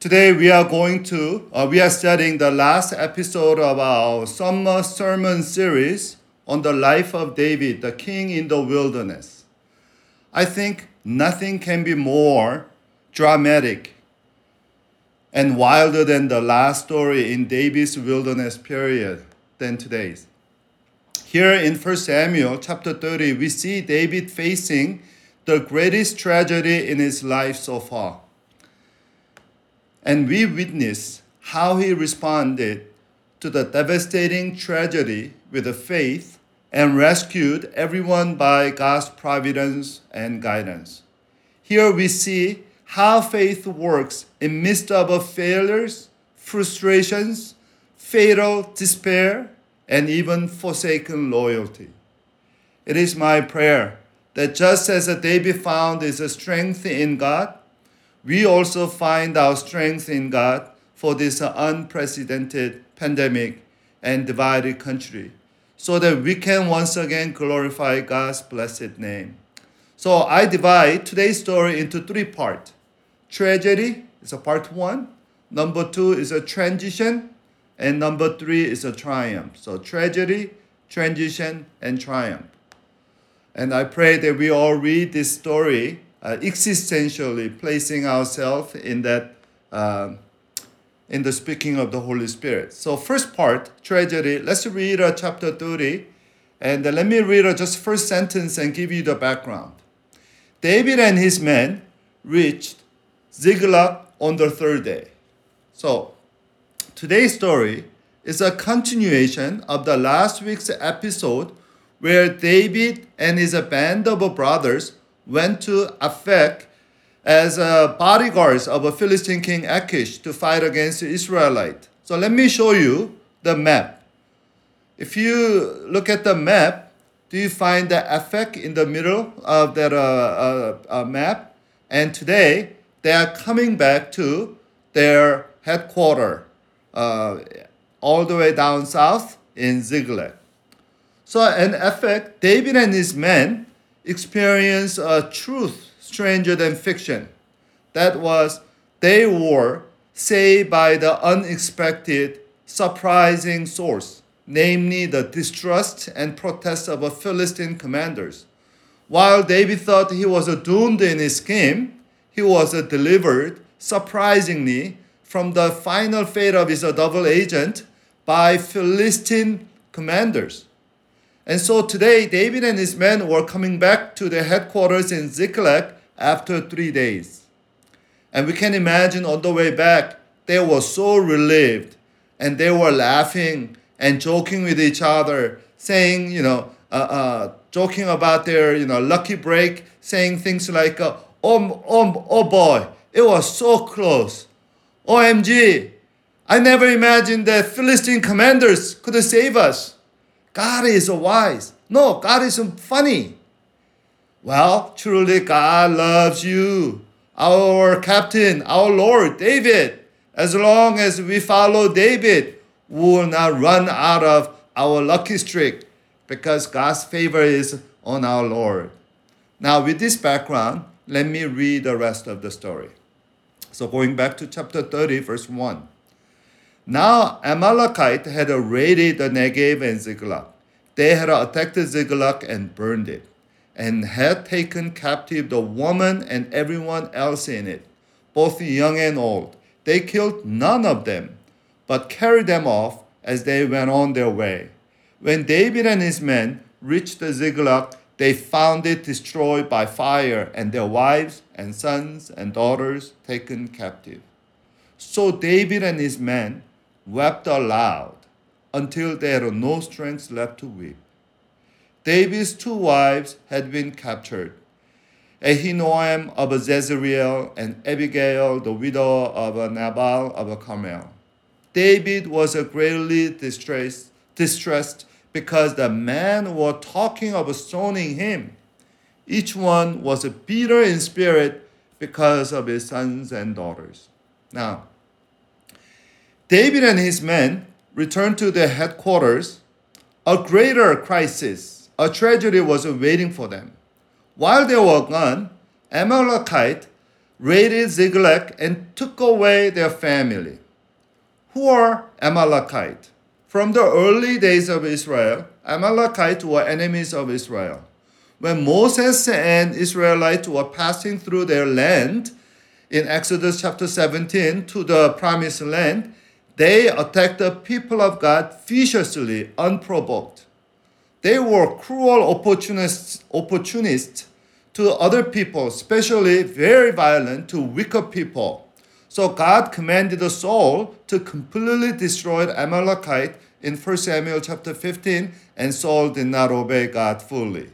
Today we are going to, uh, we are studying the last episode of our summer sermon series on the life of David, the king in the wilderness. I think nothing can be more dramatic and wilder than the last story in David's wilderness period than today's. Here in 1 Samuel chapter 30, we see David facing the greatest tragedy in his life so far. And we witness how he responded to the devastating tragedy with faith and rescued everyone by God's providence and guidance. Here we see how faith works in midst of failures, frustrations, fatal despair, and even forsaken loyalty. It is my prayer that just as a David found his strength in God, we also find our strength in God for this unprecedented pandemic and divided country so that we can once again glorify God's blessed name. So I divide today's story into three parts. Tragedy is a part one, number two is a transition, and number three is a triumph. So tragedy, transition, and triumph. And I pray that we all read this story existentially, placing ourselves in that, uh, in the speaking of the Holy Spirit. So first part, tragedy. Let's read uh, chapter 30. And let me read uh, just first sentence and give you the background. David and his men reached Ziklag on the third day. So today's story is a continuation of the last week's episode where David and his band of brothers went to Aphek as uh, bodyguards of a Philistine king Achish to fight against the Israelite. So let me show you the map. If you look at the map, do you find the Aphek in the middle of that uh, uh, uh, map? And today they are coming back to their headquarters, uh, all the way down south in Ziklag. So in Aphek, David and his men experience a truth stranger than fiction. That was, they were saved by the unexpected, surprising source, namely the distrust and protest of Philistine commanders. While David thought he was doomed in his scheme, he was delivered, surprisingly, from the final fate of his double agent by Philistine commanders. And so today, David and his men were coming back to their headquarters in Ziklag after three days. And we can imagine on the way back, they were so relieved and they were laughing and joking with each other, saying, you know, uh, uh, joking about their, you know, lucky break, saying things like, uh, oh, oh, oh boy, it was so close. OMG, I never imagined that Philistine commanders could save us. God is wise. No, God is funny. Well, truly, God loves you, our captain, our Lord, David. As long as we follow David, we will not run out of our lucky streak because God's favor is on our Lord. Now, with this background, let me read the rest of the story. So, going back to chapter 30, verse 1. Now Amalekite had raided the Negev and Ziklag. They had attacked Ziklag and burned it, and had taken captive the woman and everyone else in it, both young and old. They killed none of them, but carried them off as they went on their way. When David and his men reached the Ziklag, they found it destroyed by fire, and their wives and sons and daughters taken captive. So David and his men wept aloud until they had no strength left to weep. David's two wives had been captured Ahinoam of Jezreel and Abigail, the widow of Nabal of Carmel. David was greatly distressed, distressed because the men were talking of stoning him. Each one was a bitter in spirit because of his sons and daughters. Now, David and his men returned to their headquarters. A greater crisis, a tragedy was waiting for them. While they were gone, Amalekite raided Ziklag and took away their family. Who are Amalekite? From the early days of Israel, Amalekites were enemies of Israel. When Moses and Israelites were passing through their land in Exodus chapter 17 to the promised land, they attacked the people of God viciously, unprovoked. They were cruel opportunists, opportunists to other people, especially very violent to weaker people. So God commanded Saul to completely destroy the Amalekite in 1 Samuel chapter 15, and Saul did not obey God fully.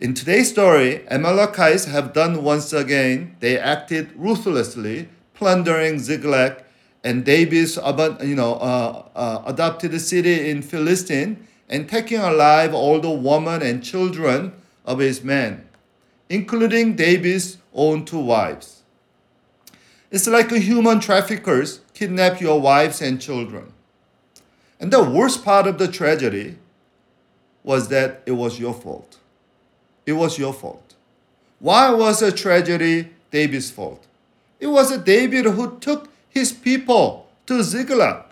In today's story, Amalekites have done once again. They acted ruthlessly, plundering Ziklag and David's you know, uh, uh, adopted the city in Philistine and taking alive all the women and children of his men, including David's own two wives. It's like human traffickers kidnap your wives and children. And the worst part of the tragedy was that it was your fault. It was your fault. Why was a tragedy David's fault? It was David who took his people to Ziklag.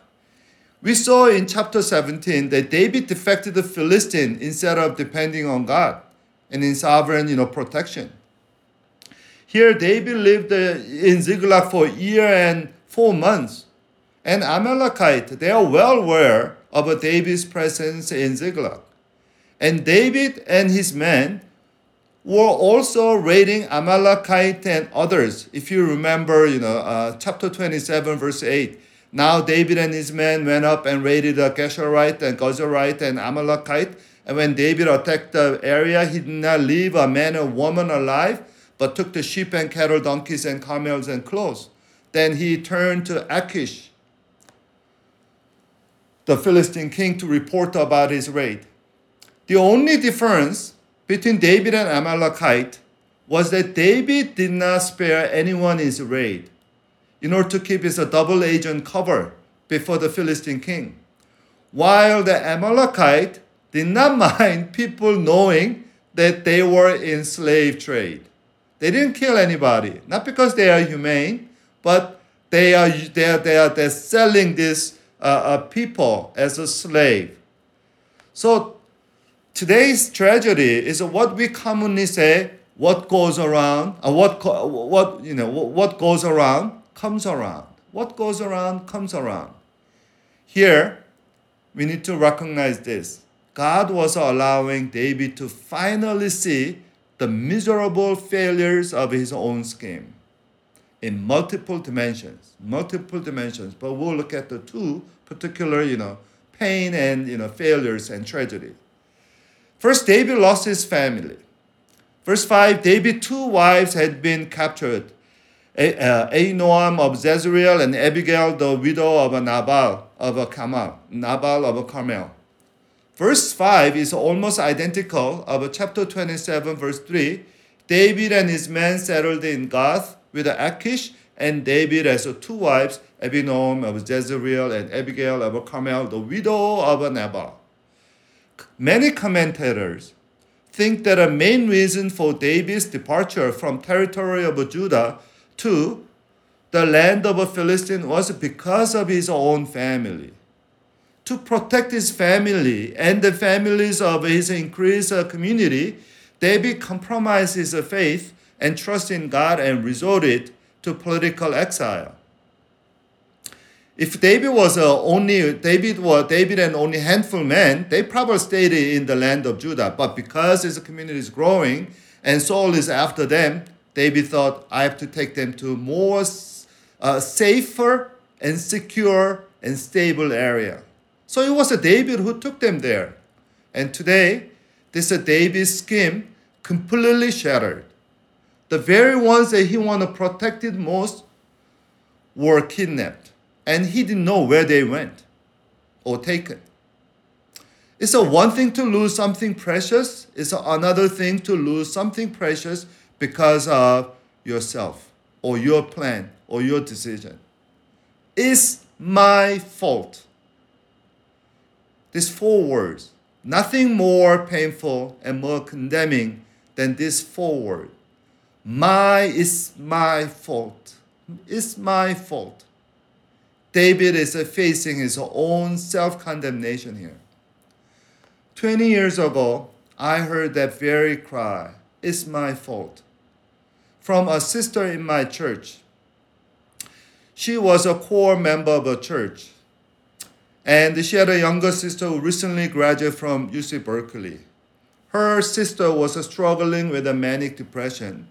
We saw in chapter 17 that David defected the Philistine instead of depending on God and in sovereign you know, protection. Here, David lived uh, in Ziklag for a year and four months. And Amalekite, they are well aware of David's presence in Ziklag. And David and his men were also raiding Amalekite and others. If you remember, you know, uh, chapter 27, verse 8. Now David and his men went up and raided the Geshurite and Gozerite and Amalekite. And when David attacked the area, he did not leave a man or woman alive, but took the sheep and cattle, donkeys and camels and clothes. Then he turned to Achish, the Philistine king, to report about his raid. The only difference between David and Amalekite was that David did not spare anyone in his raid in order to keep his double agent cover before the Philistine king. While the Amalekite did not mind people knowing that they were in slave trade. They didn't kill anybody, not because they are humane, but they are, they are, they are they're selling these uh, uh, people as a slave. So today's tragedy is what we commonly say what goes around uh, what what you know what goes around comes around. What goes around comes around. Here we need to recognize this. God was allowing david to finally see the miserable failures of his own scheme in multiple dimensions multiple dimensions. But we'll look at the two particular you know pain and you know failures and tragedy First, David lost his family. Verse 5 David, two wives had been captured uh, Ahinoam of Jezreel and Abigail, the widow of Nabal of Carmel. Nabal of Carmel. Verse 5 is almost identical of chapter 27, verse 3. David and his men settled in Gath with Achish, and David has two wives, Ahinoam of Jezreel and Abigail of Carmel, the widow of Nabal. Many commentators think that a main reason for David's departure from territory of Judah to the land of a Philistine was because of his own family. To protect his family and the families of his increased community, David compromised his faith and trust in God and resorted to political exile. If David was uh, only David was David and only handful men, they probably stayed in the land of Judah. But because his community is growing and Saul is after them, David thought, I have to take them to more uh, safer and secure and stable area. So it was a David who took them there. And today, this is David's scheme completely shattered. The very ones that he wanted protected most were kidnapped and he didn't know where they went or taken. It's a one thing to lose something precious, it's another thing to lose something precious because of yourself or your plan or your decision. It's my fault. These four words, nothing more painful and more condemning than this four words. My is my fault. It's my fault. David is facing his own self condemnation here. 20 years ago, I heard that very cry, It's my fault, from a sister in my church. She was a core member of a church, and she had a younger sister who recently graduated from UC Berkeley. Her sister was struggling with a manic depression,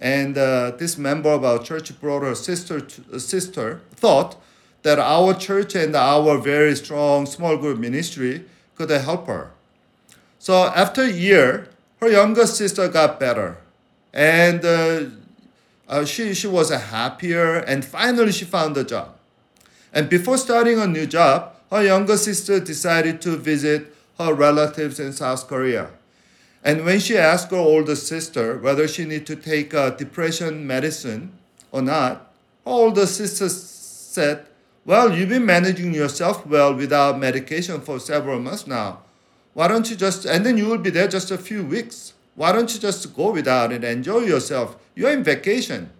and uh, this member of our church brought her sister, to, sister thought that our church and our very strong small group ministry could help her. So after a year, her younger sister got better, and uh, uh, she she was happier, and finally she found a job. And before starting a new job, her younger sister decided to visit her relatives in South Korea. And when she asked her older sister whether she needed to take a depression medicine or not, her older sister said, "Well, you've been managing yourself well without medication for several months now." Why don't you just, and then you will be there just a few weeks. Why don't you just go without it, and enjoy yourself? You're in vacation.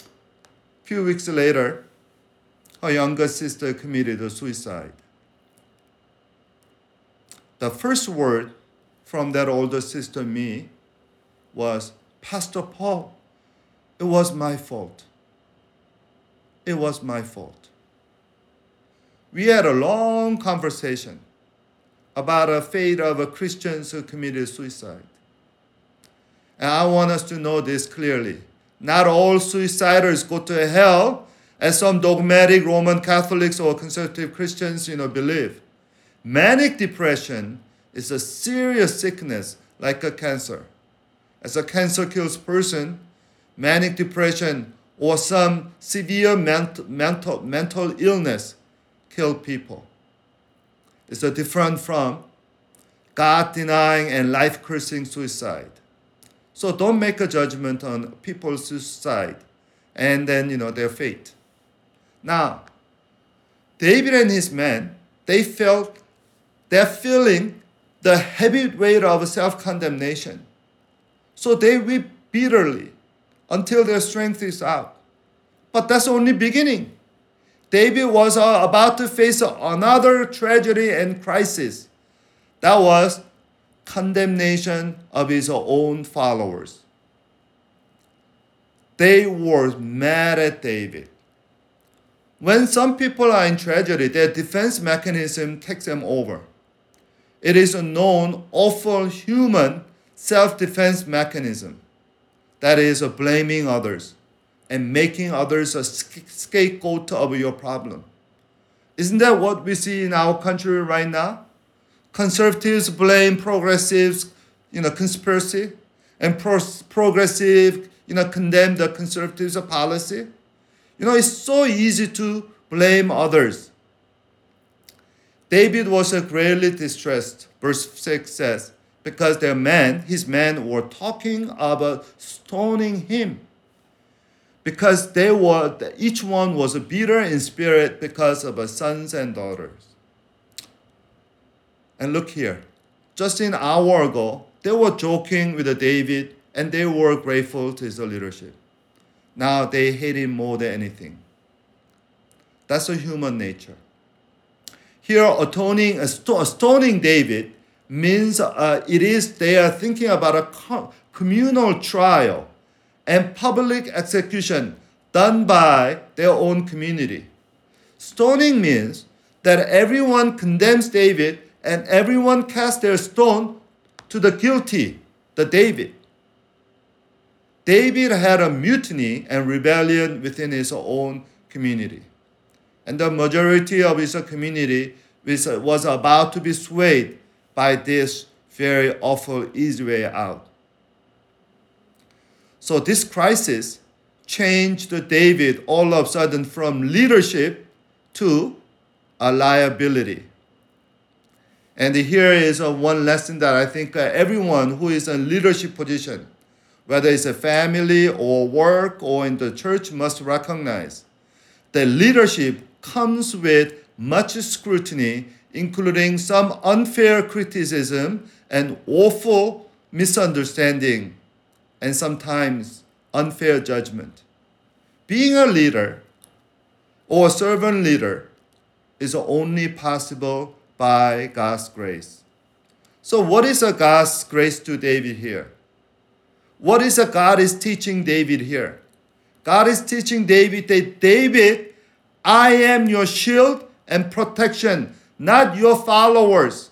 A few weeks later, her younger sister committed suicide. The first word from that older sister, me, was Pastor Paul, it was my fault. It was my fault. We had a long conversation about the fate of Christians who committed suicide. And I want us to know this clearly. Not all suiciders go to hell, as some dogmatic Roman Catholics or conservative Christians, you know, believe. Manic depression is a serious sickness like a cancer. As a cancer kills person, manic depression or some severe mental, mental, mental illness kill people is different from God denying and life cursing suicide. So don't make a judgment on people's suicide and then you know their fate. Now, David and his men, they felt they're feeling the heavy weight of self-condemnation. So they weep bitterly until their strength is out. But that's only beginning. David was uh, about to face another tragedy and crisis. That was condemnation of his own followers. They were mad at David. When some people are in tragedy, their defense mechanism takes them over. It is a known, awful human self defense mechanism that is blaming others and making others a scapegoat of your problem. Isn't that what we see in our country right now? Conservatives blame progressives, you know, conspiracy, and pro- progressive, you know, condemn the conservatives' policy. You know, it's so easy to blame others. David was greatly distressed, verse 6 says, because their men, his men, were talking about stoning him because they were each one was a bitter in spirit because of his sons and daughters. And look here, just an hour ago, they were joking with David and they were grateful to his leadership. Now they hate him more than anything. That's a human nature. Here, atoning, stoning David means uh, it is they are thinking about a communal trial and public execution done by their own community. Stoning means that everyone condemns David and everyone casts their stone to the guilty, the David. David had a mutiny and rebellion within his own community. And the majority of his community was about to be swayed by this very awful easy way out. So this crisis changed David all of a sudden from leadership to a liability. And here is one lesson that I think uh, everyone who is in leadership position, whether it's a family or work or in the church, must recognize that leadership comes with much scrutiny, including some unfair criticism and awful misunderstanding and sometimes unfair judgment. Being a leader or a servant leader is only possible by God's grace. So, what is a God's grace to David here? What is a God is teaching David here? God is teaching David that David, I am your shield and protection, not your followers.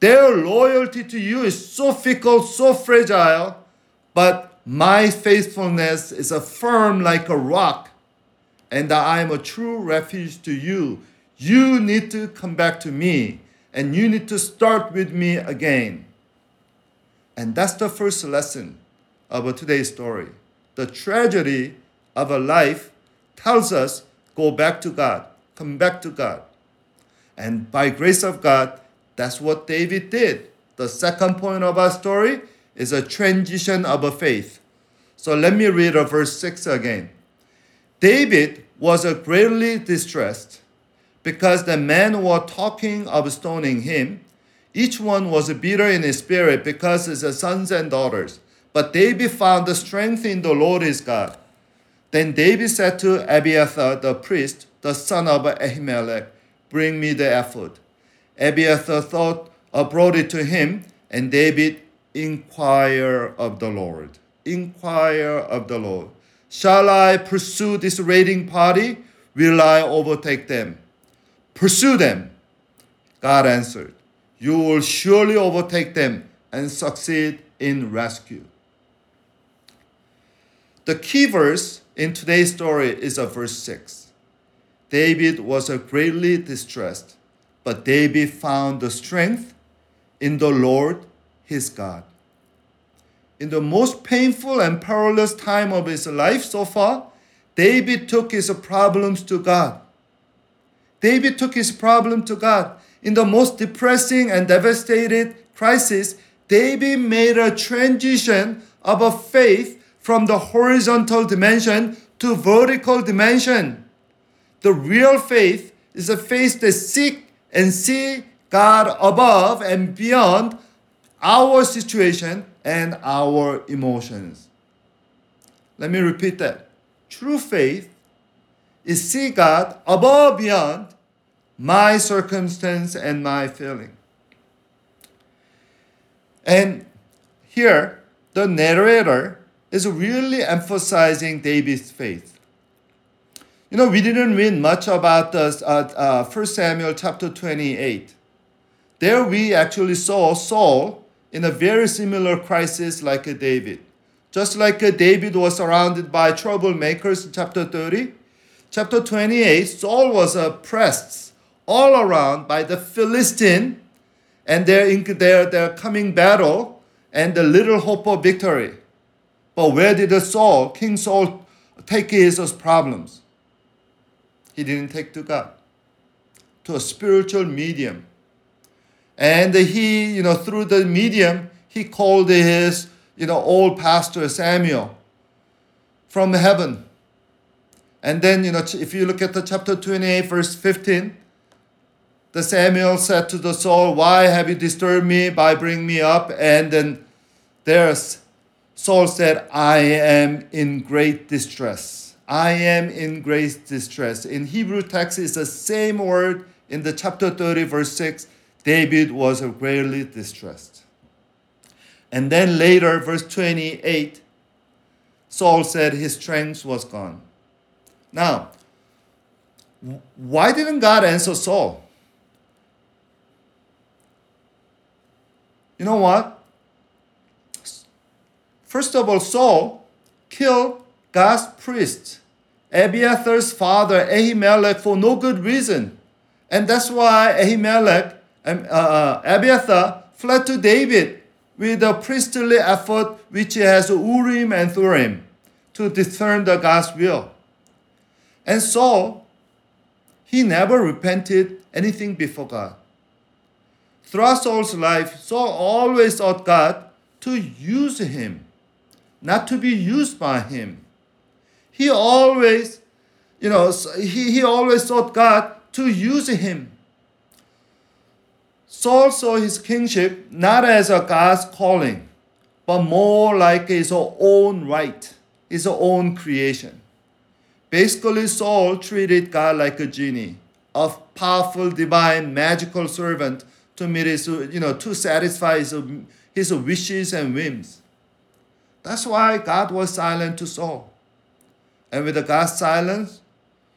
Their loyalty to you is so fickle, so fragile, but my faithfulness is a firm like a rock, and I am a true refuge to you. You need to come back to me, and you need to start with me again. And that's the first lesson of today's story. The tragedy of a life tells us go back to God, come back to God. And by grace of God, that's what David did. The second point of our story is a transition of a faith. So let me read verse 6 again. David was greatly distressed because the men were talking of stoning him. Each one was bitter in his spirit because his sons and daughters. But David found the strength in the Lord his God. Then David said to Abiathar the priest, the son of Ahimelech, Bring me the ephod. Abiathar thought, brought it to him, and David inquire of the Lord. Inquire of the Lord. Shall I pursue this raiding party? Will I overtake them? Pursue them. God answered, You will surely overtake them and succeed in rescue. The key verse in today's story is a verse 6. David was greatly distressed, but David found the strength in the Lord his God. In the most painful and perilous time of his life so far, David took his problems to God. David took his problem to God. In the most depressing and devastated crisis, David made a transition of a faith from the horizontal dimension to vertical dimension. The real faith is a faith that seek and see God above and beyond our situation and our emotions. Let me repeat that. True faith is see God above beyond my circumstance and my feeling. And here, the narrator is really emphasizing David's faith. You know, we didn't read much about this, uh, uh, 1 Samuel chapter 28. There we actually saw Saul in a very similar crisis like a David. Just like a David was surrounded by troublemakers in chapter 30, chapter 28, Saul was oppressed all around by the Philistine and their, their, their coming battle and the little hope of victory. But where did the Saul, King Saul, take his problems? He didn't take to God, to a spiritual medium. And he, you know, through the medium, he called his, you know, old pastor Samuel from heaven. And then, you know, if you look at the chapter 28, verse 15, the Samuel said to the Saul, Why have you disturbed me by bringing me up? And then there's Saul said, I am in great distress. I am in great distress. In Hebrew text, it's the same word in the chapter 30, verse 6. David was greatly distressed. And then later, verse 28, Saul said his strength was gone. Now, why didn't God answer Saul? You know what? First of all, Saul killed God's priest, Abiathar's father, Ahimelech, for no good reason. And that's why Ahimelech, and uh, uh, Abiathar, fled to David with a priestly ephod which has Urim and Thurim to discern the God's will. And so, he never repented anything before God. Throughout Saul's life, Saul always sought God to use him, not to be used by him. He always, you know, he, he always sought God to use him. Saul saw his kingship not as a God's calling, but more like his own right, his own creation. Basically, Saul treated God like a genie, a powerful, divine, magical servant to meet his, you know, to satisfy his, his wishes and whims. That's why God was silent to Saul. And with God's silence,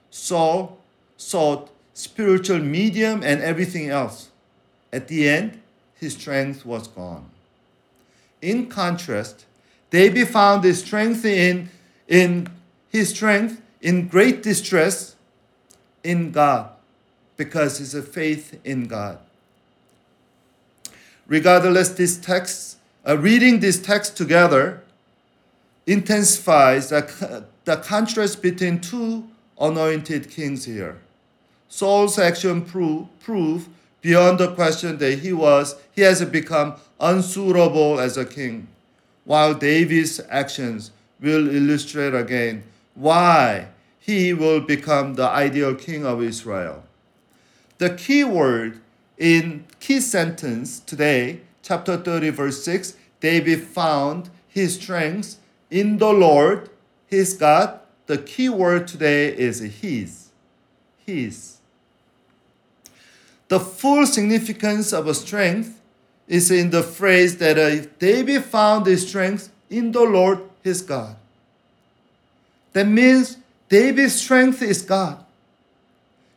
Saul sought spiritual medium and everything else. At the end, his strength was gone. In contrast, David found his strength in, in his strength in great distress in God because his faith in God. Regardless, this text, uh, reading this text together intensifies the, the contrast between two anointed kings here. Saul's action prove, prove beyond the question that he was he has become unsuitable as a king, while David's actions will illustrate again why he will become the ideal king of Israel. The key word in key sentence today, chapter 30, verse 6, David found his strength in the Lord, his God. The key word today is his. His. The full significance of a strength is in the phrase that uh, David found his strength in the Lord his God. That means David's strength is God.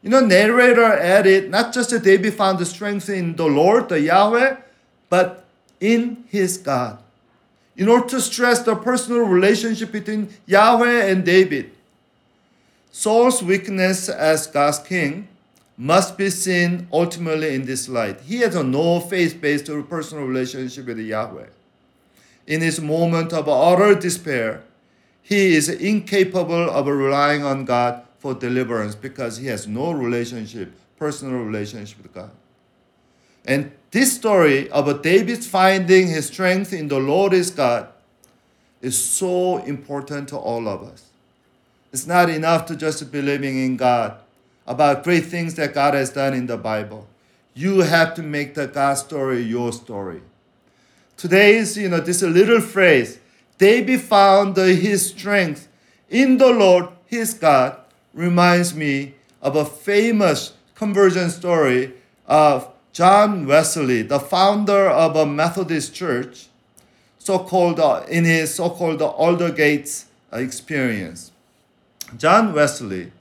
You know, narrator added not just that David found the strength in the Lord, the Yahweh, but in his God. In order to stress the personal relationship between Yahweh and David, Saul's weakness as God's king must be seen ultimately in this light. He has a no faith based personal relationship with Yahweh. In his moment of utter despair, he is incapable of relying on God for deliverance because he has no relationship, personal relationship with God. And this story about David finding his strength in the Lord his God is so important to all of us. It's not enough to just believing in God about great things that God has done in the Bible. You have to make the God story your story. Today's, you know, this little phrase, David found his strength in the Lord his God, reminds me of a famous conversion story of John Wesley, the founder of a Methodist church, so-called uh, in his so-called Aldersgate experience. John Wesley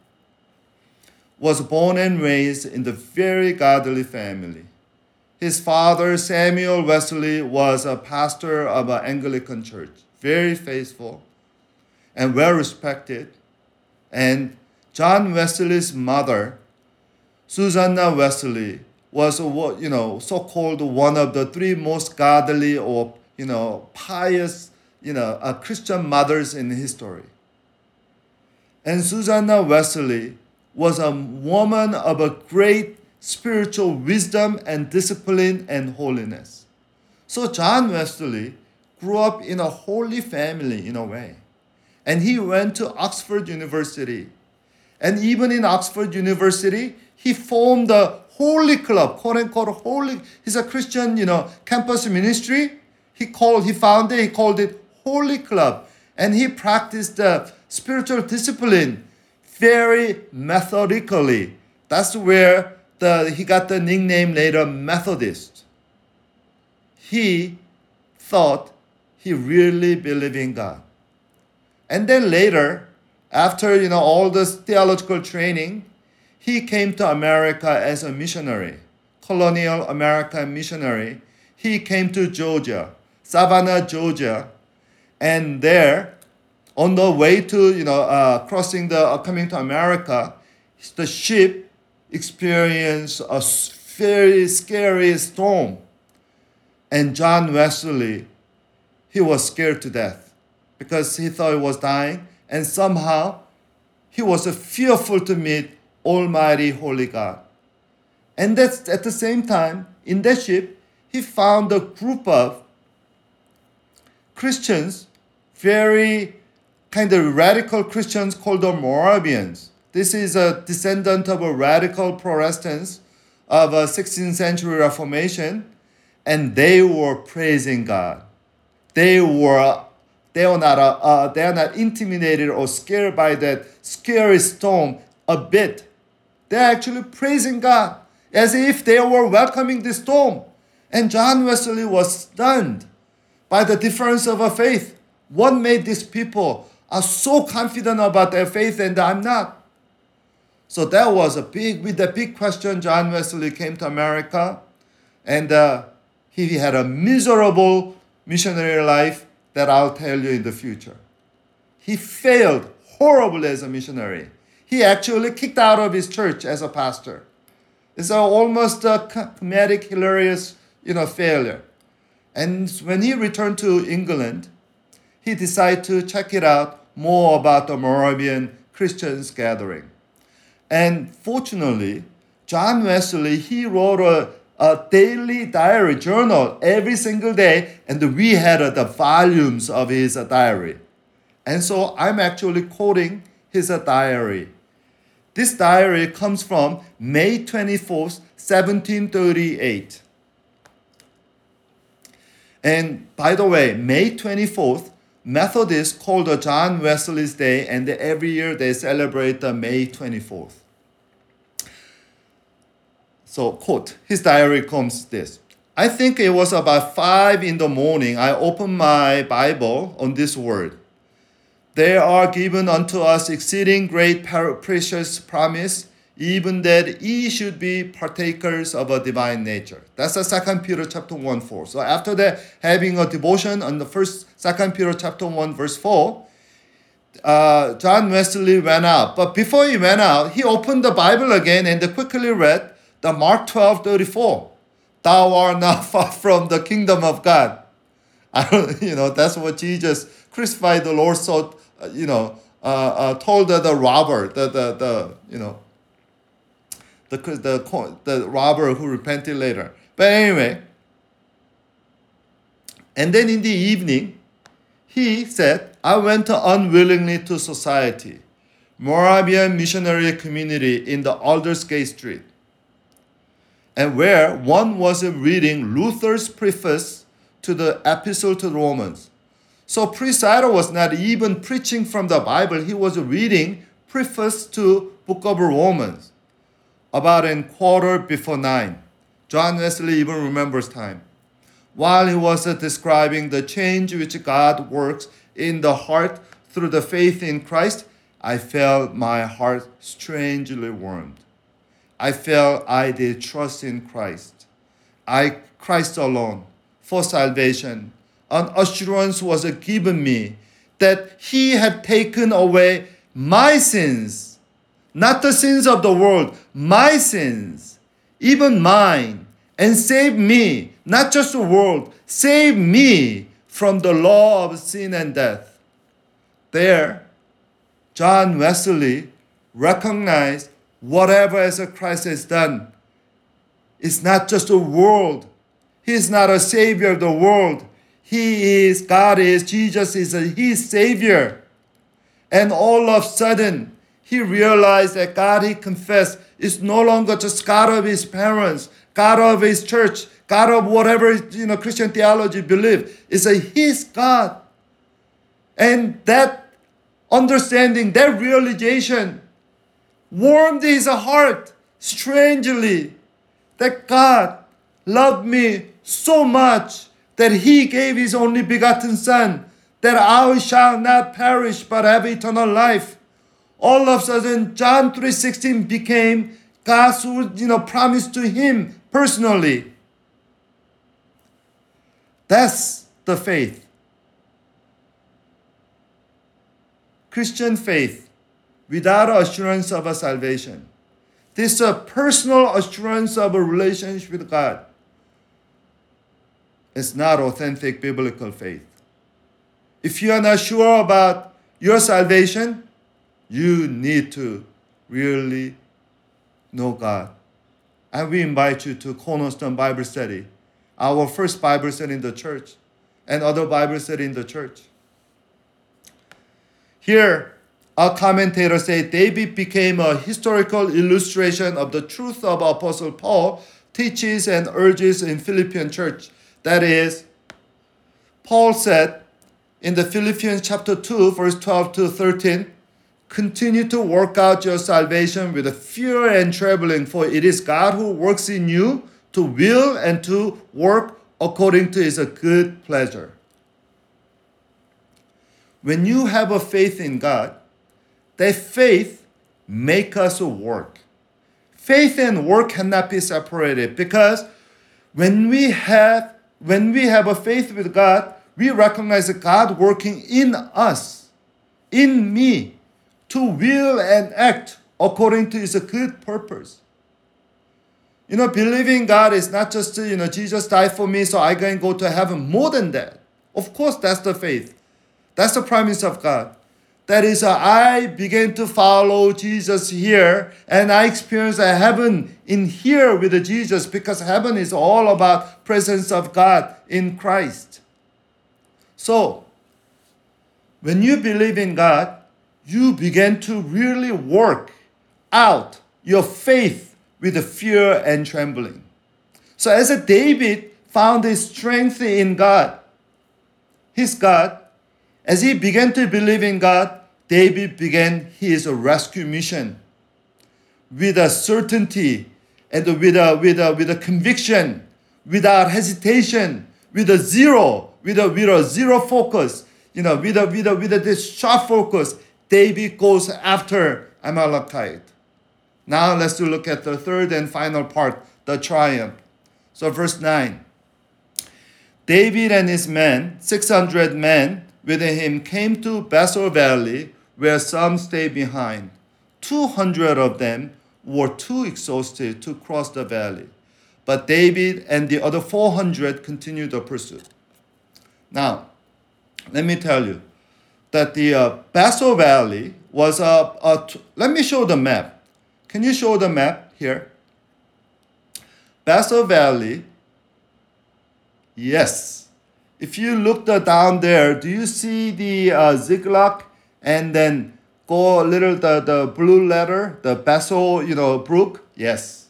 was born and raised in the very godly family. His father, Samuel Wesley, was a pastor of an Anglican church, very faithful and well respected. And John Wesley's mother, Susanna Wesley, was you know so-called one of the three most godly or you know pious you know uh, Christian mothers in history. And Susanna Wesley was a woman of a great spiritual wisdom and discipline and holiness. So John Wesley grew up in a holy family in a way. And he went to Oxford University. And even in Oxford University, he formed a holy club, quote unquote holy. He's a Christian, you know, campus ministry. He called, he founded, he called it Holy Club. And he practiced the spiritual discipline very methodically. That's where the, he got the nickname later Methodist. He thought he really believed in God. And then later, after you know all this theological training, he came to America as a missionary, colonial American missionary. He came to Georgia, Savannah, Georgia, and there on the way to you know uh, crossing the uh, coming to America, the ship experienced a very scary storm, and John Wesley, he was scared to death because he thought he was dying, and somehow he was fearful to meet Almighty Holy God. And that's at the same time in that ship he found a group of Christians very kind of radical Christians called the Moravians. This is a descendant of a radical Protestants of a 16th century Reformation, and they were praising God. they were they are not uh, uh, they are not intimidated or scared by that scary storm a bit. They're actually praising God as if they were welcoming the storm. And John Wesley was stunned by the difference of a faith. What made these people are so confident about their faith and I'm not? So that was a big, with the big question, John Wesley came to America and uh, he had a miserable missionary life that I'll tell you in the future. He failed horribly as a missionary. He actually kicked out of his church as a pastor. It's a, almost a comedic, hilarious, you know, failure. And when he returned to England, he decided to check it out more about the Moravian Christians gathering. And fortunately, John Wesley, he wrote a, a daily diary journal every single day, and we had uh, the volumes of his uh, diary. And so I'm actually quoting his uh, diary. This diary comes from May 24th, 1738. And by the way, May 24th, Methodists call the John Wesley's Day, and every year they celebrate the May 24th. So, quote, his diary comes this. I think it was about five in the morning. I opened my Bible on this word. There are given unto us exceeding great precious promise, even that ye should be partakers of a divine nature. That's the second Peter chapter 1 4. So after that, having a devotion on the first second Peter chapter 1 verse 4, uh, John Wesley went out. But before he went out, he opened the Bible again and quickly read the Mark 12 34. Thou art not far from the kingdom of God. I don't, you know, that's what Jesus crucified the Lord so, you know, uh, uh, told the, the robber, the, the, the, you know, the, the, the robber who repented later. But anyway, and then in the evening, he said, I went unwillingly to society, Moravian missionary community in the Aldersgate Street, and where one was reading Luther's preface to the Epistle to the Romans. So Priest Cyril was not even preaching from the Bible, he was reading preface to book of Romans about a quarter before nine. John Wesley even remembers time. While he was describing the change which God works in the heart through the faith in Christ, I felt my heart strangely warmed. I felt I did trust in Christ. I, Christ alone, for salvation. An assurance was given me that He had taken away my sins, not the sins of the world, my sins, even mine, and saved me, not just the world, save me from the law of sin and death. There, John Wesley recognized whatever as Christ has done. It's not just a world. He's not a savior of the world. He is, God is, Jesus is his savior. And all of a sudden, he realized that God he confessed is no longer just God of his parents, God of his church, God of whatever you know Christian theology believe. It's a his God. And that understanding, that realization warmed his heart strangely that God loved me so much that he gave his only begotten son that I shall not perish but have eternal life. All of a sudden John 3:16 became God's you know promise to him personally. That's the faith. Christian faith without assurance of a salvation. This is a personal assurance of a relationship with God. It's not authentic biblical faith. If you are not sure about your salvation, you need to really know God. And we invite you to Cornerstone Bible Study, our first Bible study in the church, and other Bible study in the church. Here, a commentator said David became a historical illustration of the truth of Apostle Paul teaches and urges in Philippian church. That is, Paul said in the Philippians chapter 2, verse 12 to 13, continue to work out your salvation with fear and trembling, for it is God who works in you to will and to work according to his good pleasure. When you have a faith in God, that faith make us work. Faith and work cannot be separated because when we have when we have a faith with God, we recognize God working in us, in me, to will and act according to His good purpose. You know, believing God is not just, you know, Jesus died for me so I can go to heaven. More than that. Of course, that's the faith. That's the promise of God. That is, uh, I began to follow Jesus here and I experienced a heaven in here with Jesus because heaven is all about presence of God in Christ. So, when you believe in God, you begin to really work out your faith with fear and trembling. So, as David found his strength in God, his God, as he began to believe in God, David began his rescue mission with a certainty and with a, with a, with a conviction, without hesitation, with a zero, with a, with a zero focus, you know, with a, with a, with a this sharp focus, David goes after Amalekite. Now let's look at the third and final part, the triumph. So verse 9. David and his men, 600 men with him, came to Besor Valley, where some stayed behind. 200 of them were too exhausted to cross the valley. But David and the other 400 continued the pursuit. Now, let me tell you that the uh, Valley was a, let me show the map. Can you show the map here? Besor Valley, yes. If you look the, down there, do you see the uh, Ziklag and then go a little the, the blue letter, the Besor, you know, brook. Yes.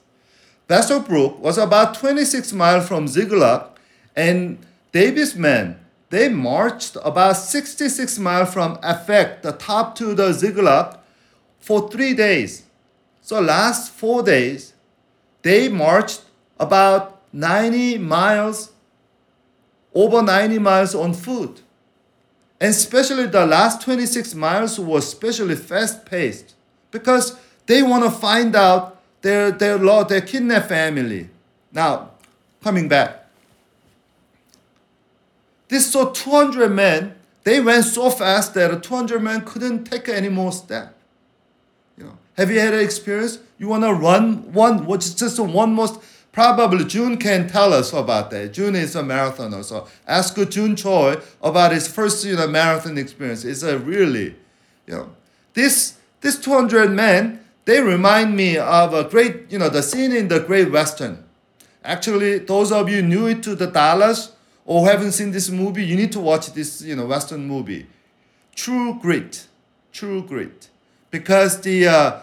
Besor brook was about 26 miles from Ziklag, and Davis men, they marched about 66 miles from Aphek, the top to the Ziklag, for three days. So last four days, they marched about 90 miles, over 90 miles on foot. And especially the last 26 miles was especially fast paced because they want to find out their, their, law, their kidnapped family. Now, coming back. This saw 200 men. They went so fast that 200 men couldn't take any more step. You know, have you had an experience? You want to run one, which is just one most Probably June can tell us about that. June is a marathoner, so ask June Choi about his first you know, marathon experience. It's a really, you know, this this 200 men, they remind me of a great, you know, the scene in the Great Western. Actually, those of you new to the Dallas or haven't seen this movie, you need to watch this, you know, Western movie. True Grit, True Grit, because the uh,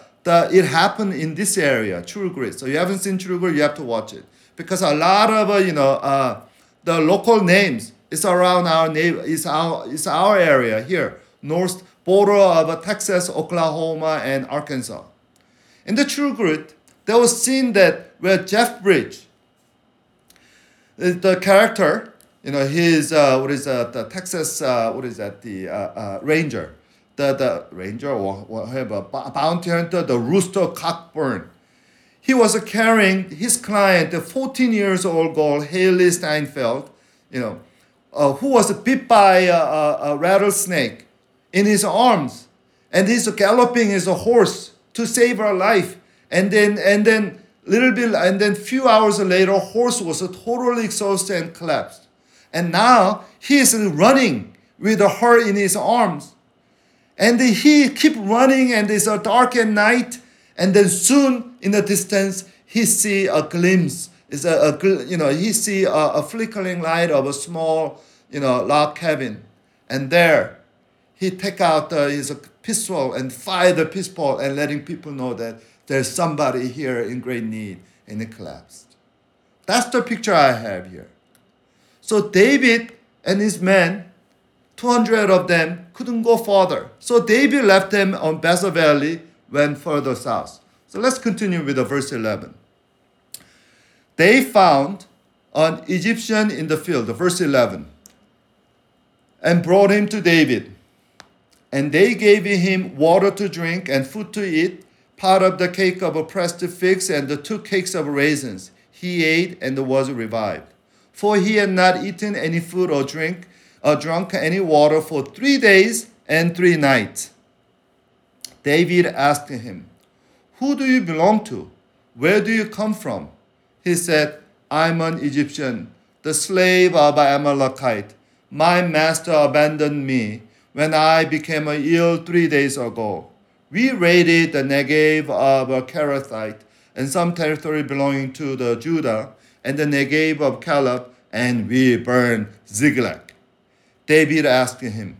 it happened in this area, True Grit. So you haven't seen True Grit, you have to watch it because a lot of uh, you know uh, the local names is around our neighbor, is our is our area here, north border of uh, Texas, Oklahoma, and Arkansas. In the True Grit, there was scene that where Jeff Bridge, the character, you know, he's uh, what is that, the Texas, uh, what is that, the uh, uh, Ranger the, the ranger or whatever, bounty hunter, the rooster Cogburn. He was carrying his client, the 14 years old girl, Hailee Steinfeld, you know, uh, who was bit by a, a, a, rattlesnake in his arms. And he's galloping his horse to save her life. And then, and then, little bit, and then few hours later, horse was totally exhausted and collapsed. And now he is running with her in his arms. And he keep running and it's a dark at night. And then soon in the distance, he see a glimpse. It's a, a you know, he see a, a flickering light of a small, you know, log cabin. And there, he take out uh, his pistol and fire the pistol and letting people know that there's somebody here in great need. And it collapsed. That's the picture I have here. So David and his men, 200 of them, couldn't go further. So David left them on Besor Valley, went further south. So let's continue with the verse 11. They found an Egyptian in the field, verse 11, and brought him to David. And they gave him water to drink and food to eat, part of the cake of a pressed figs and the two cakes of raisins. He ate and was revived. For he had not eaten any food or drink or drunk any water for three days and three nights. David asked him, Who do you belong to? Where do you come from? He said, I'm an Egyptian, the slave of an Amalekite. My master abandoned me when I became ill three days ago. We raided the Negev of Kerethite and some territory belonging to the Judah and the Negev of Caleb, and we burned Ziklag. David asked him,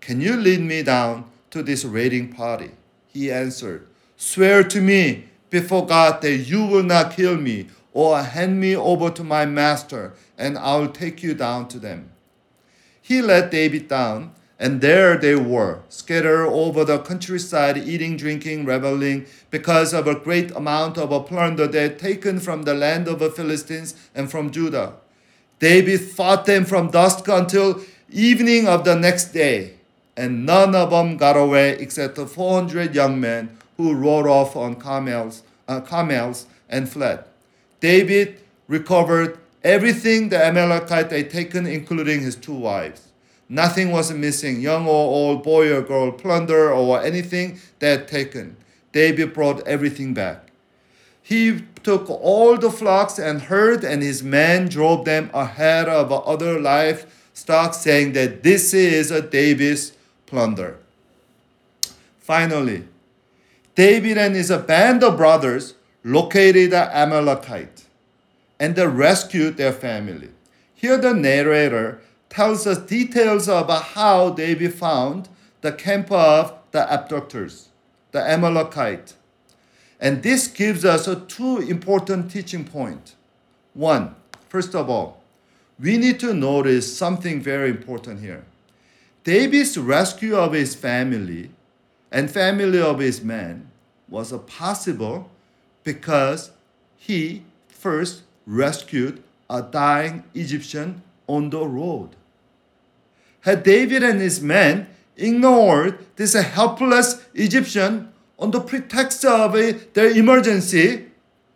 Can you lead me down to this raiding party? He answered, Swear to me before God that you will not kill me or hand me over to my master, and I'll take you down to them. He led David down, and there they were, scattered over the countryside, eating, drinking, reveling, because of a great amount of plunder they had taken from the land of the Philistines and from Judah. David fought them from dusk until evening of the next day, and none of them got away except the 400 young men who rode off on camels, uh, camels and fled. David recovered everything the Amalekite had taken, including his two wives. Nothing was missing, young or old, boy or girl, plunder or anything they had taken. David brought everything back. He took all the flocks and herd, and his men drove them ahead of other livestock, saying that this is a David's plunder. Finally, David and his band of brothers located the Amalekite and they rescued their family. Here, the narrator tells us details about how David found the camp of the abductors, the Amalekite. And this gives us two important teaching points. One, first of all, we need to notice something very important here. David's rescue of his family and family of his men was possible because he first rescued a dying Egyptian on the road. Had David and his men ignored this helpless Egyptian on the pretext of their emergency,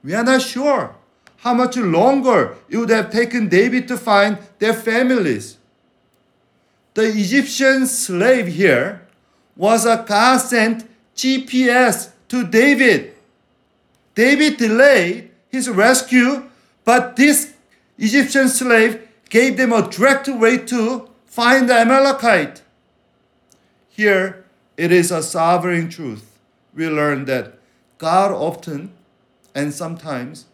we are not sure how much longer it would have taken David to find their families. The Egyptian slave here was a God sent GPS to David David delayed his rescue, but this Egyptian slave gave them a direct way to find the Amalekite. Here, it is a sovereign truth. We learn that God often and sometimes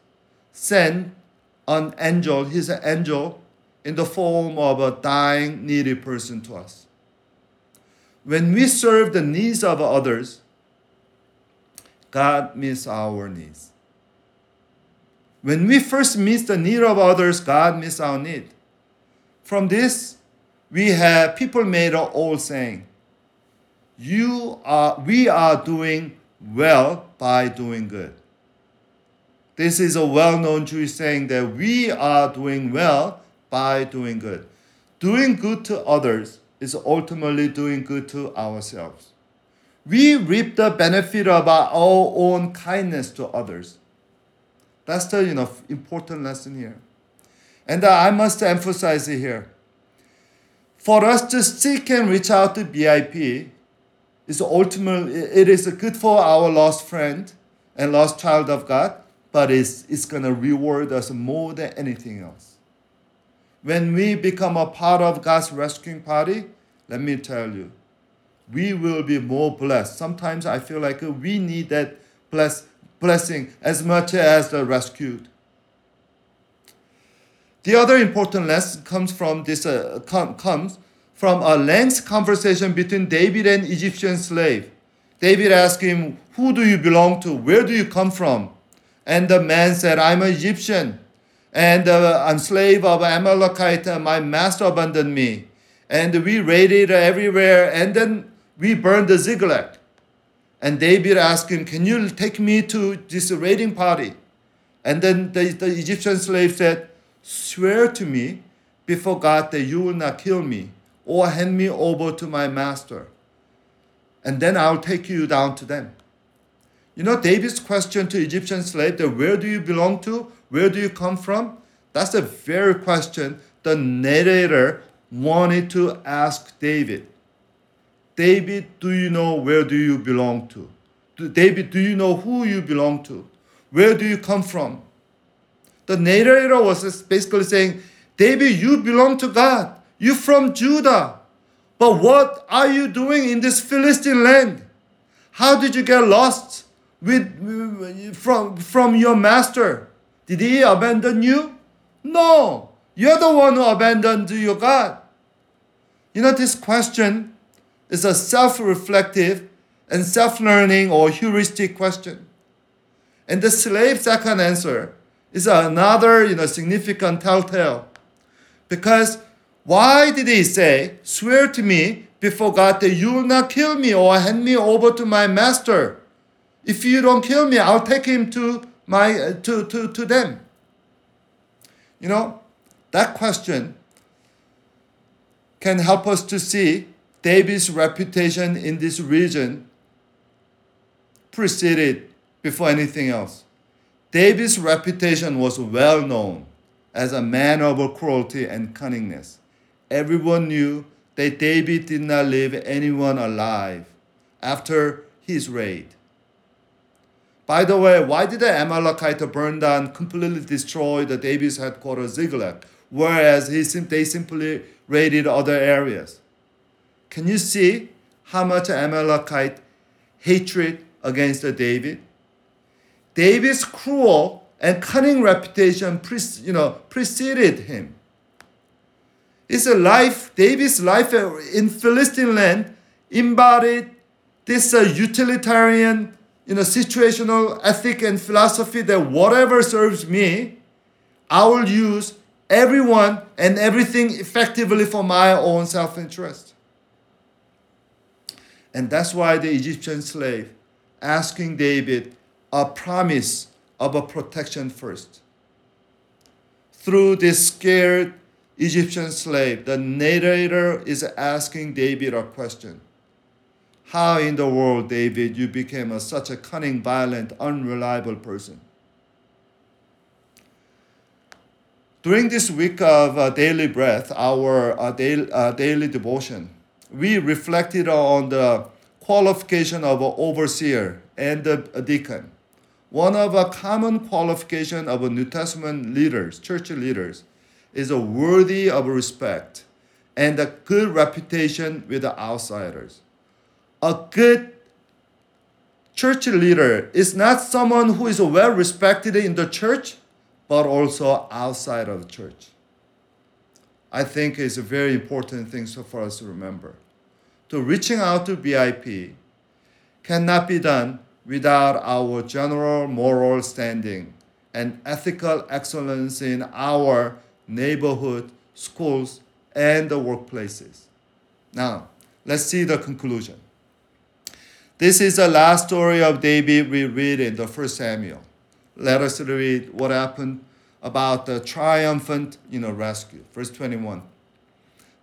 send an angel, his angel, in the form of a dying, needy person to us. When we serve the needs of others, God meets our needs. When we first meet the need of others, God meets our need. From this, we have people made an old saying. You are, we are doing well by doing good. This is a well known Jewish saying that we are doing well by doing good. Doing good to others is ultimately doing good to ourselves we reap the benefit of our own kindness to others. That's the you know, important lesson here. And I must emphasize it here. For us to seek and reach out to BIP is ultimately, it is good for our lost friend and lost child of God, but it's, it's going to reward us more than anything else. When we become a part of God's rescuing party, let me tell you, we will be more blessed. Sometimes I feel like we need that bless, blessing as much as the rescued. The other important lesson comes from this uh, com- comes from a lengthy conversation between David and Egyptian slave. David asked him, "Who do you belong to? Where do you come from?" And the man said, "I'm an Egyptian." and uh, I'm slave of Amalekite. My master abandoned me, and we raided everywhere, and then we burned the Ziklag. And David asked him, "Can you take me to this raiding party?" And then the, the Egyptian slave said, "Swear to me before God that you will not kill me or hand me over to my master, and then I'll take you down to them." You know, David's question to Egyptian slave that where do you belong to? Where do you come from? That's the very question the narrator wanted to ask David. David, do you know where do you belong to? David, do you know who you belong to? Where do you come from? The narrator was basically saying, David, you belong to God. You're from Judah. But what are you doing in this Philistine land? How did you get lost with, from, from your master? Did he abandon you? No. You're the one who abandoned your God. You know, this question is a self reflective and self learning or heuristic question. And the slave's second answer is another you know, significant telltale. Because why did he say, Swear to me before God that you will not kill me or hand me over to my master? If you don't kill me, I'll take him to, my, uh, to, to, to them. You know, that question can help us to see David's reputation in this region preceded before anything else. David's reputation was well known as a man of cruelty and cunningness. Everyone knew that David did not leave anyone alive after his raid. By the way, why did the Amalekite burn down, completely destroy the David's headquarters Ziklag, whereas he, they simply raided other areas? Can you see how much Amalekite hatred against David? David's cruel and cunning reputation pre- you know, preceded him. It's a life, David's life in Philistine land embodied this uh, utilitarian you know, situational ethic and philosophy that whatever serves me, I will use everyone and everything effectively for my own self interest. And that's why the Egyptian slave asking David a promise of a protection first. Through this scared Egyptian slave, the narrator is asking David a question how in the world, David, you became a, such a cunning, violent, unreliable person? During this week of uh, daily breath, our uh, daily, uh, daily devotion, we reflected on the qualification of an overseer and a deacon. One of a common qualification of a New Testament leaders, church leaders, is a worthy of respect and a good reputation with the outsiders a good church leader is not someone who is well respected in the church, but also outside of the church. I think is a very important thing for us to remember. To reaching out to VIP cannot be done without our general moral standing and ethical excellence in our neighborhood, schools, and the workplaces. Now, let's see the conclusion. This is the last story of David we read in the first Samuel. Let us read what happened about the triumphant you know, rescue. Verse 21.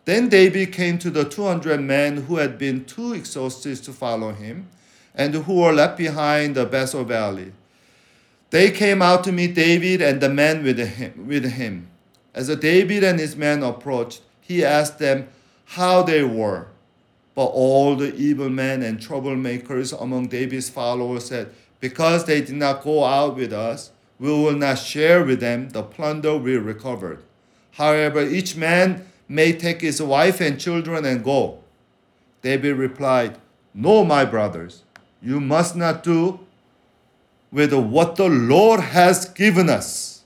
Then David came to the 200 men who had been too exhausted to follow him and who were left behind the Bethel Valley. They came out to meet David and the men with him. With him. As David and his men approached, he asked them how they were. But all the evil men and troublemakers among David's followers said, Because they did not go out with us, we will not share with them the plunder we recovered. However, each man may take his wife and children and go. David replied, No, my brothers, you must not do with what the Lord has given us.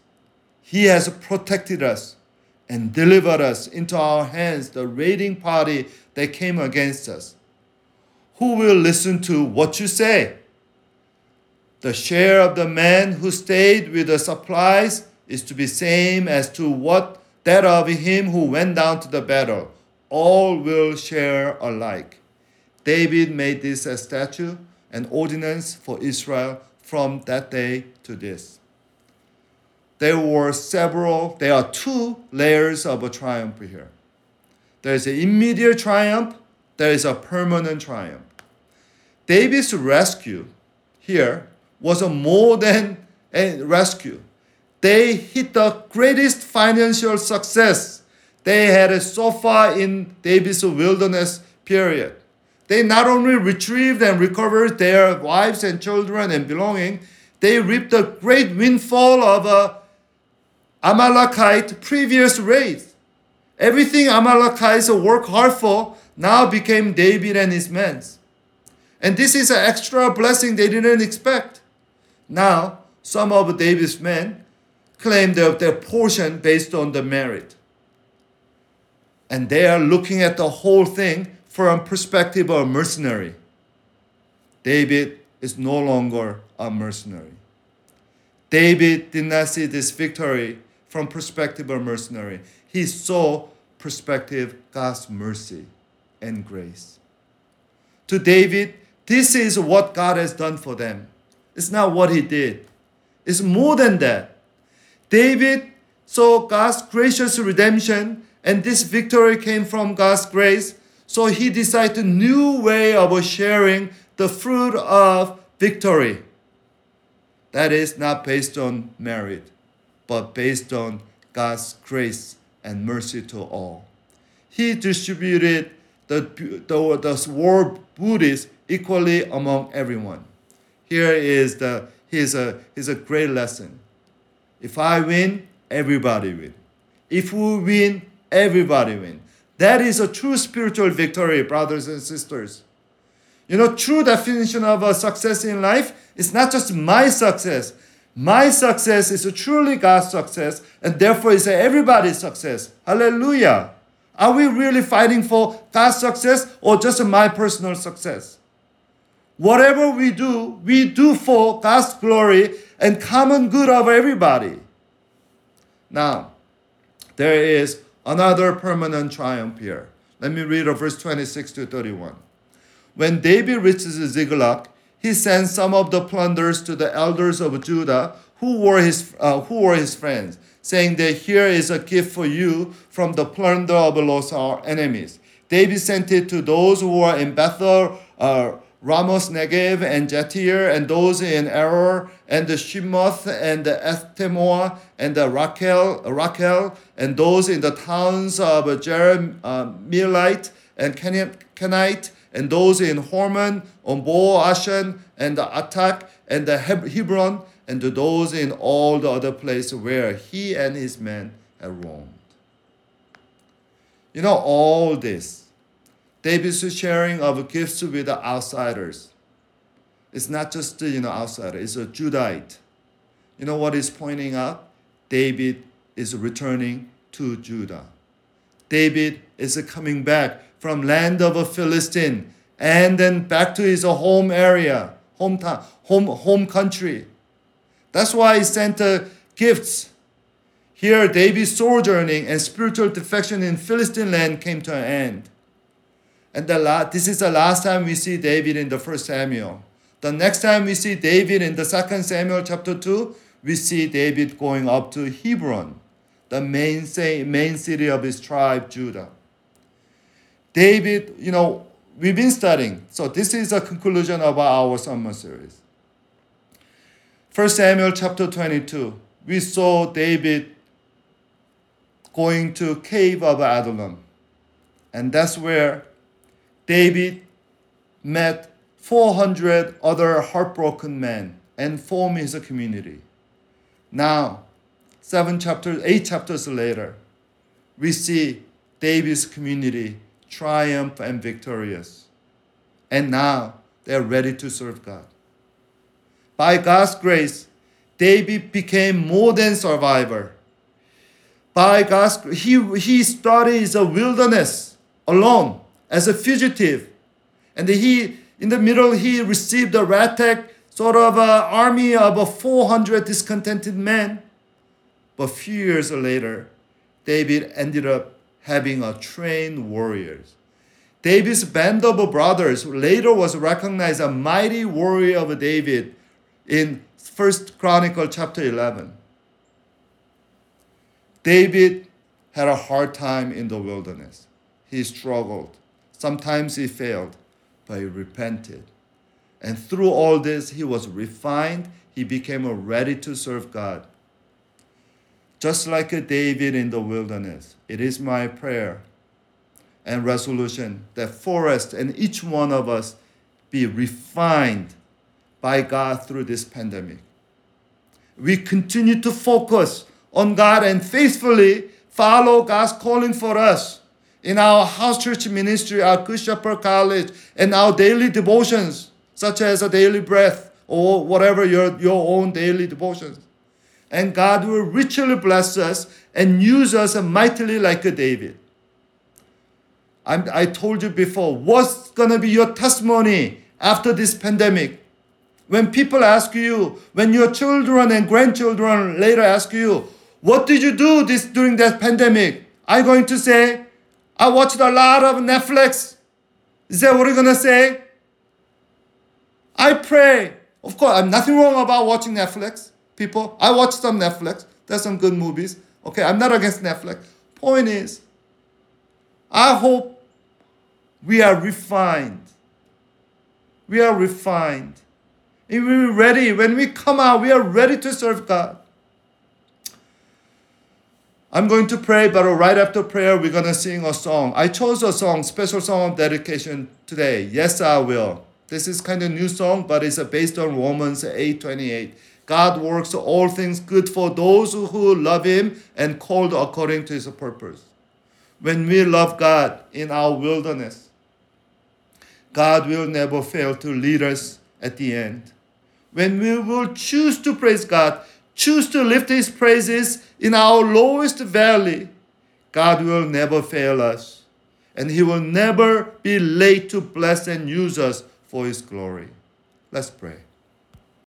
He has protected us and delivered us into our hands, the raiding party that came against us. Who will listen to what you say? The share of the man who stayed with the supplies is to be same as to what that of him who went down to the battle. All will share alike. David made this a statute, an ordinance for Israel from that day to this. There were several, there are two layers of a triumph here. There is an immediate triumph, there is a permanent triumph. David's rescue here was a more than a rescue. They hit the greatest financial success they had so far in David's wilderness period. They not only retrieved and recovered their wives and children and belonging, they reaped a great windfall of a Amalekite previous race. Everything Amalekites worked hard for now became David and his men. And this is an extra blessing they didn't expect. Now, some of David's men claim their, their portion based on the merit. And they are looking at the whole thing from perspective of a mercenary. David is no longer a mercenary. David did not see this victory from perspective of a mercenary. He saw perspective God's mercy and grace. To David, this is what God has done for them. It's not what he did. It's more than that. David saw God's gracious redemption, and this victory came from God's grace. So he decided a new way of sharing the fruit of victory. That is not based on merit, but based on God's grace and mercy to all. He distributed the, the, the war booties equally among everyone. Here is the here's a here's a great lesson. If I win, everybody win. If we win, everybody win. That is a true spiritual victory, brothers and sisters. You know, true definition of a success in life is not just my success. My success is a truly God's success, and therefore it's everybody's success. Hallelujah. Are we really fighting for God's success or just my personal success? Whatever we do, we do for God's glory and common good of everybody. Now, there is another permanent triumph here. Let me read verse 26 to 31. When David reaches Ziklag, he sent some of the plunders to the elders of Judah who were his, uh, who were his friends, saying that here is a gift for you from the plunder of our enemies. David sent it to those who were in Bethel, uh, Ramoth Negev and Jatir, and those in Aroer, and the Shimoth, and the Eshtemoa, and the Raquel, Rachel, and those in the towns of Jerahmeelite and Kenite, and those in Hormon, Ombo, Ashan, and the Attack, and the Hebron, and to those in all the other places where he and his men had roamed. You know, all this, David's sharing of gifts with the outsiders. It's not just you know outsider, it's a Judite. You know what is pointing out? David is returning to Judah. David is coming back from land of a Philistine and then back to his home area, hometown, home, home country. That's why he sent uh, gifts. Here, David's sojourning and spiritual defection in Philistine land came to an end. And the la- this is the last time we see David in the first Samuel. The next time we see David in the second Samuel chapter 2, we see David going up to Hebron, the main, say, main city of his tribe, Judah. David, you know, we've been studying. So this is a conclusion of our summer series. First Samuel chapter 22, we saw David going to cave of Adullam. And that's where David met 400 other heartbroken men and formed his community. Now, seven chapters, eight chapters later, we see David's community triumph and victorious. And now they're ready to serve God. By God's grace, David became more than survivor. By God's he he started in a wilderness alone as a fugitive, and he in the middle he received a ratek sort of an army of 400 discontented men. But few years later, David ended up having a trained warriors. David's band of brothers later was recognized a mighty warrior of David in First Chronicle chapter 11. David had a hard time in the wilderness. He struggled. Sometimes he failed, but he repented. And through all this, he was refined. He became ready to serve God. Just like a David in the wilderness, it is my prayer and resolution that Forrest and each one of us be refined by God through this pandemic. We continue to focus on God and faithfully follow God's calling for us in our house church ministry, our Good Shepherd College, and our daily devotions, such as a daily breath or whatever your, your own daily devotions. And God will richly bless us and use us mightily like David. I'm, I told you before, what's going to be your testimony after this pandemic? When people ask you, when your children and grandchildren later ask you, what did you do this during that pandemic? I'm going to say, I watched a lot of Netflix. Is that what you're going to say? I pray. Of course, I'm nothing wrong about watching Netflix. People, I watch some Netflix. There's some good movies. Okay, I'm not against Netflix. Point is, I hope we are refined. We are refined. And we're ready. When we come out, we are ready to serve God. I'm going to pray, but right after prayer, we're going to sing a song. I chose a song, special song of dedication today. Yes, I will. This is kind of new song, but it's based on Romans 8:28. God works all things good for those who love him and called according to his purpose. When we love God in our wilderness, God will never fail to lead us at the end. When we will choose to praise God, choose to lift His praises in our lowest valley, God will never fail us. And He will never be late to bless and use us for His glory. Let's pray.